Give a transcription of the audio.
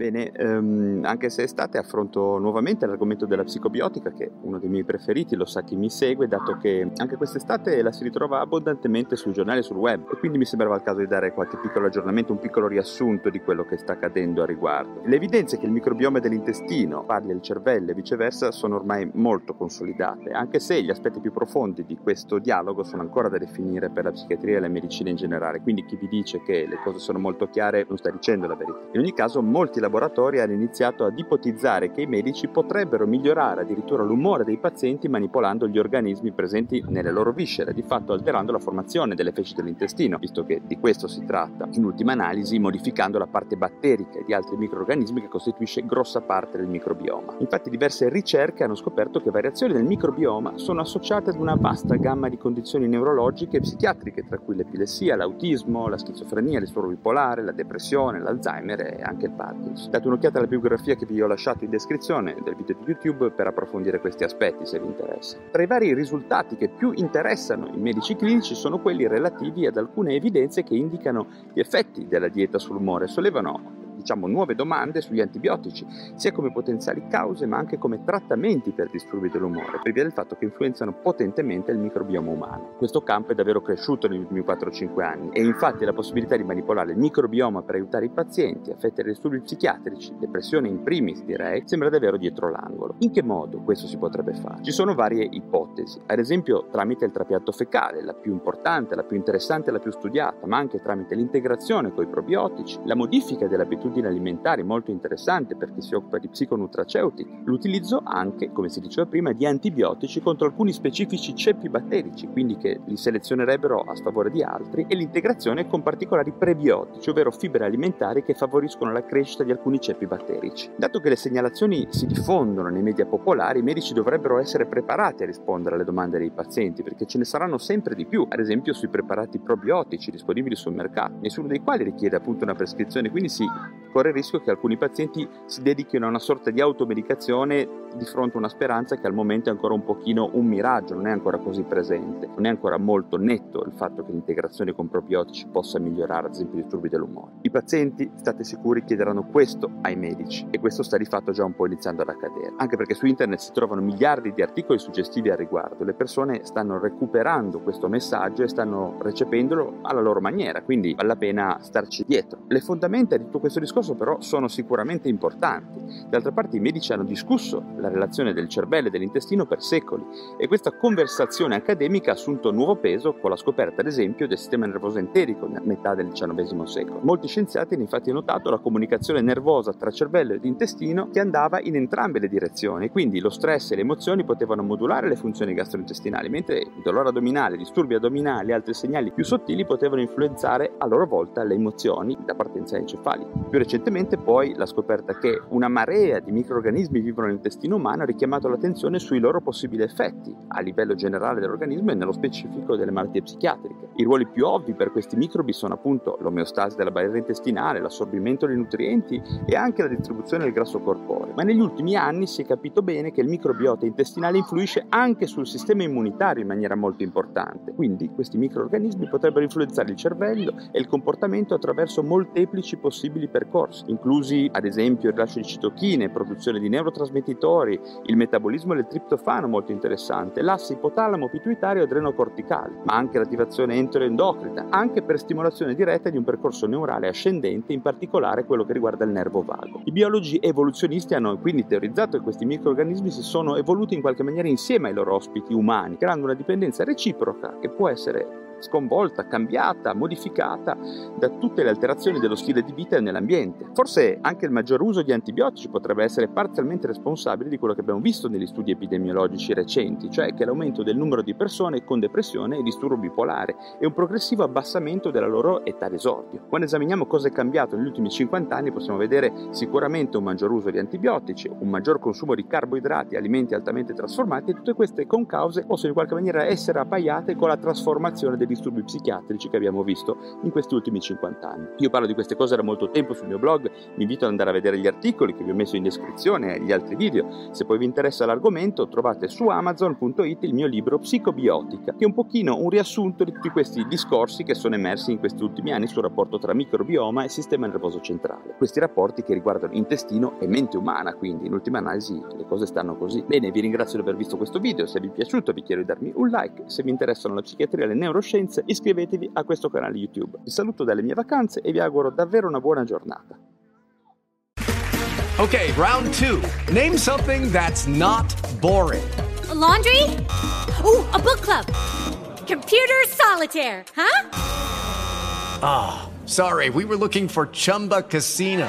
Bene, ehm, anche se estate affronto nuovamente l'argomento della psicobiotica, che è uno dei miei preferiti, lo sa chi mi segue, dato che anche quest'estate la si ritrova abbondantemente sui giornali e sul web, e quindi mi sembrava il caso di dare qualche piccolo aggiornamento, un piccolo riassunto di quello che sta accadendo a riguardo. Le evidenze che il microbioma dell'intestino parli al cervello e viceversa sono ormai molto consolidate, anche se gli aspetti più profondi di questo dialogo sono ancora da definire per la psichiatria e la medicina in generale, quindi chi vi dice che le cose sono molto chiare non sta dicendo la verità. In ogni caso, molti laboratori hanno iniziato ad ipotizzare che i medici potrebbero migliorare addirittura l'umore dei pazienti manipolando gli organismi presenti nelle loro viscere, di fatto alterando la formazione delle feci dell'intestino, visto che di questo si tratta, in ultima analisi modificando la parte batterica e di altri microorganismi che costituisce grossa parte del microbioma. Infatti diverse ricerche hanno scoperto che variazioni del microbioma sono associate ad una vasta gamma di condizioni neurologiche e psichiatriche, tra cui l'epilessia, l'autismo, la schizofrenia, il bipolare, la depressione, l'Alzheimer e anche il Parkinson. Date un'occhiata alla bibliografia che vi ho lasciato in descrizione del video di YouTube per approfondire questi aspetti se vi interessa. Tra i vari risultati che più interessano i medici clinici sono quelli relativi ad alcune evidenze che indicano gli effetti della dieta sull'umore, sollevano diciamo, nuove domande sugli antibiotici, sia come potenziali cause ma anche come trattamenti per disturbi dell'umore, per via del fatto che influenzano potentemente il microbioma umano. Questo campo è davvero cresciuto negli ultimi 4-5 anni e infatti la possibilità di manipolare il microbioma per aiutare i pazienti affetti da disturbi psichiatrici, depressione in primis direi, sembra davvero dietro l'angolo. In che modo questo si potrebbe fare? Ci sono varie ipotesi, ad esempio tramite il trapianto fecale, la più importante, la più interessante, la più studiata, ma anche tramite l'integrazione con i probiotici, la modifica delle abitudini alimentari molto interessante per chi si occupa di psiconutraceutici, l'utilizzo anche, come si diceva prima, di antibiotici contro alcuni specifici ceppi batterici, quindi che li selezionerebbero a sfavore di altri, e l'integrazione con particolari prebiotici, ovvero fibre alimentari che favoriscono la crescita di alcuni ceppi batterici. Dato che le segnalazioni si diffondono nei media popolari, i medici dovrebbero essere preparati a rispondere alle domande dei pazienti, perché ce ne saranno sempre di più, ad esempio sui preparati probiotici disponibili sul mercato, nessuno dei quali richiede appunto una prescrizione, quindi si corre il rischio che alcuni pazienti si dedichino a una sorta di automedicazione di fronte a una speranza che al momento è ancora un pochino un miraggio, non è ancora così presente, non è ancora molto netto il fatto che l'integrazione con probiotici possa migliorare ad esempio i disturbi dell'umore. I pazienti, state sicuri, chiederanno questo ai medici e questo sta di fatto già un po' iniziando ad accadere, anche perché su internet si trovano miliardi di articoli suggestivi al riguardo, le persone stanno recuperando questo messaggio e stanno recependolo alla loro maniera, quindi vale la pena starci dietro. Le fondamenta di tutto questo discorso però sono sicuramente importanti. D'altra parte i medici hanno discusso la relazione del cervello e dell'intestino per secoli e questa conversazione accademica ha assunto nuovo peso con la scoperta ad esempio del sistema nervoso enterico nella metà del XIX secolo. Molti scienziati hanno infatti notato la comunicazione nervosa tra cervello ed intestino che andava in entrambe le direzioni, quindi lo stress e le emozioni potevano modulare le funzioni gastrointestinali, mentre il dolore addominale, disturbi addominali e altri segnali più sottili potevano influenzare a loro volta le emozioni da partenza encefalica. Più recentemente poi la scoperta che una marea di microorganismi vivono nell'intestino umano ha richiamato l'attenzione sui loro possibili effetti a livello generale dell'organismo e nello specifico delle malattie psichiatriche. I ruoli più ovvi per questi microbi sono appunto l'omeostasi della barriera intestinale, l'assorbimento dei nutrienti e anche la distribuzione del grasso corporeo. Ma negli ultimi anni si è capito bene che il microbiota intestinale influisce anche sul sistema immunitario in maniera molto importante. Quindi questi microorganismi potrebbero influenzare il cervello e il comportamento attraverso molteplici possibili percorsi, inclusi ad esempio il rilascio di citochine, produzione di neurotrasmettitori, il metabolismo del triptofano molto interessante, l'asse ipotalamo pituitario adrenocorticale, ma anche l'attivazione enteroendocrina, anche per stimolazione diretta di un percorso neurale ascendente, in particolare quello che riguarda il nervo vago. I biologi evoluzionisti hanno quindi teorizzato che questi microorganismi si sono evoluti in qualche maniera insieme ai loro ospiti umani, creando una dipendenza reciproca che può essere sconvolta, cambiata, modificata da tutte le alterazioni dello stile di vita e nell'ambiente. Forse anche il maggior uso di antibiotici potrebbe essere parzialmente responsabile di quello che abbiamo visto negli studi epidemiologici recenti, cioè che l'aumento del numero di persone con depressione e disturbo bipolare e un progressivo abbassamento della loro età d'esordio. Quando esaminiamo cosa è cambiato negli ultimi 50 anni possiamo vedere sicuramente un maggior uso di antibiotici, un maggior consumo di carboidrati, alimenti altamente trasformati e tutte queste concause possono in qualche maniera essere appaiate con la trasformazione dei disturbi psichiatrici che abbiamo visto in questi ultimi 50 anni. Io parlo di queste cose da molto tempo sul mio blog, vi invito ad andare a vedere gli articoli che vi ho messo in descrizione e gli altri video. Se poi vi interessa l'argomento trovate su amazon.it il mio libro Psicobiotica, che è un pochino un riassunto di tutti questi discorsi che sono emersi in questi ultimi anni sul rapporto tra microbioma e sistema nervoso centrale. Questi rapporti che riguardano intestino e mente umana, quindi in ultima analisi le cose stanno così. Bene, vi ringrazio di aver visto questo video, se vi è piaciuto vi chiedo di darmi un like, se vi interessano la psichiatria e le neuroscienze iscrivetevi a questo canale YouTube. Vi saluto dalle mie vacanze e vi auguro davvero una buona giornata. Ok, round 2. Name something that's not boring. A laundry? Ooh, a book club. Computer solitaire, huh? Ah, oh, sorry, we were looking for Chumba Casino.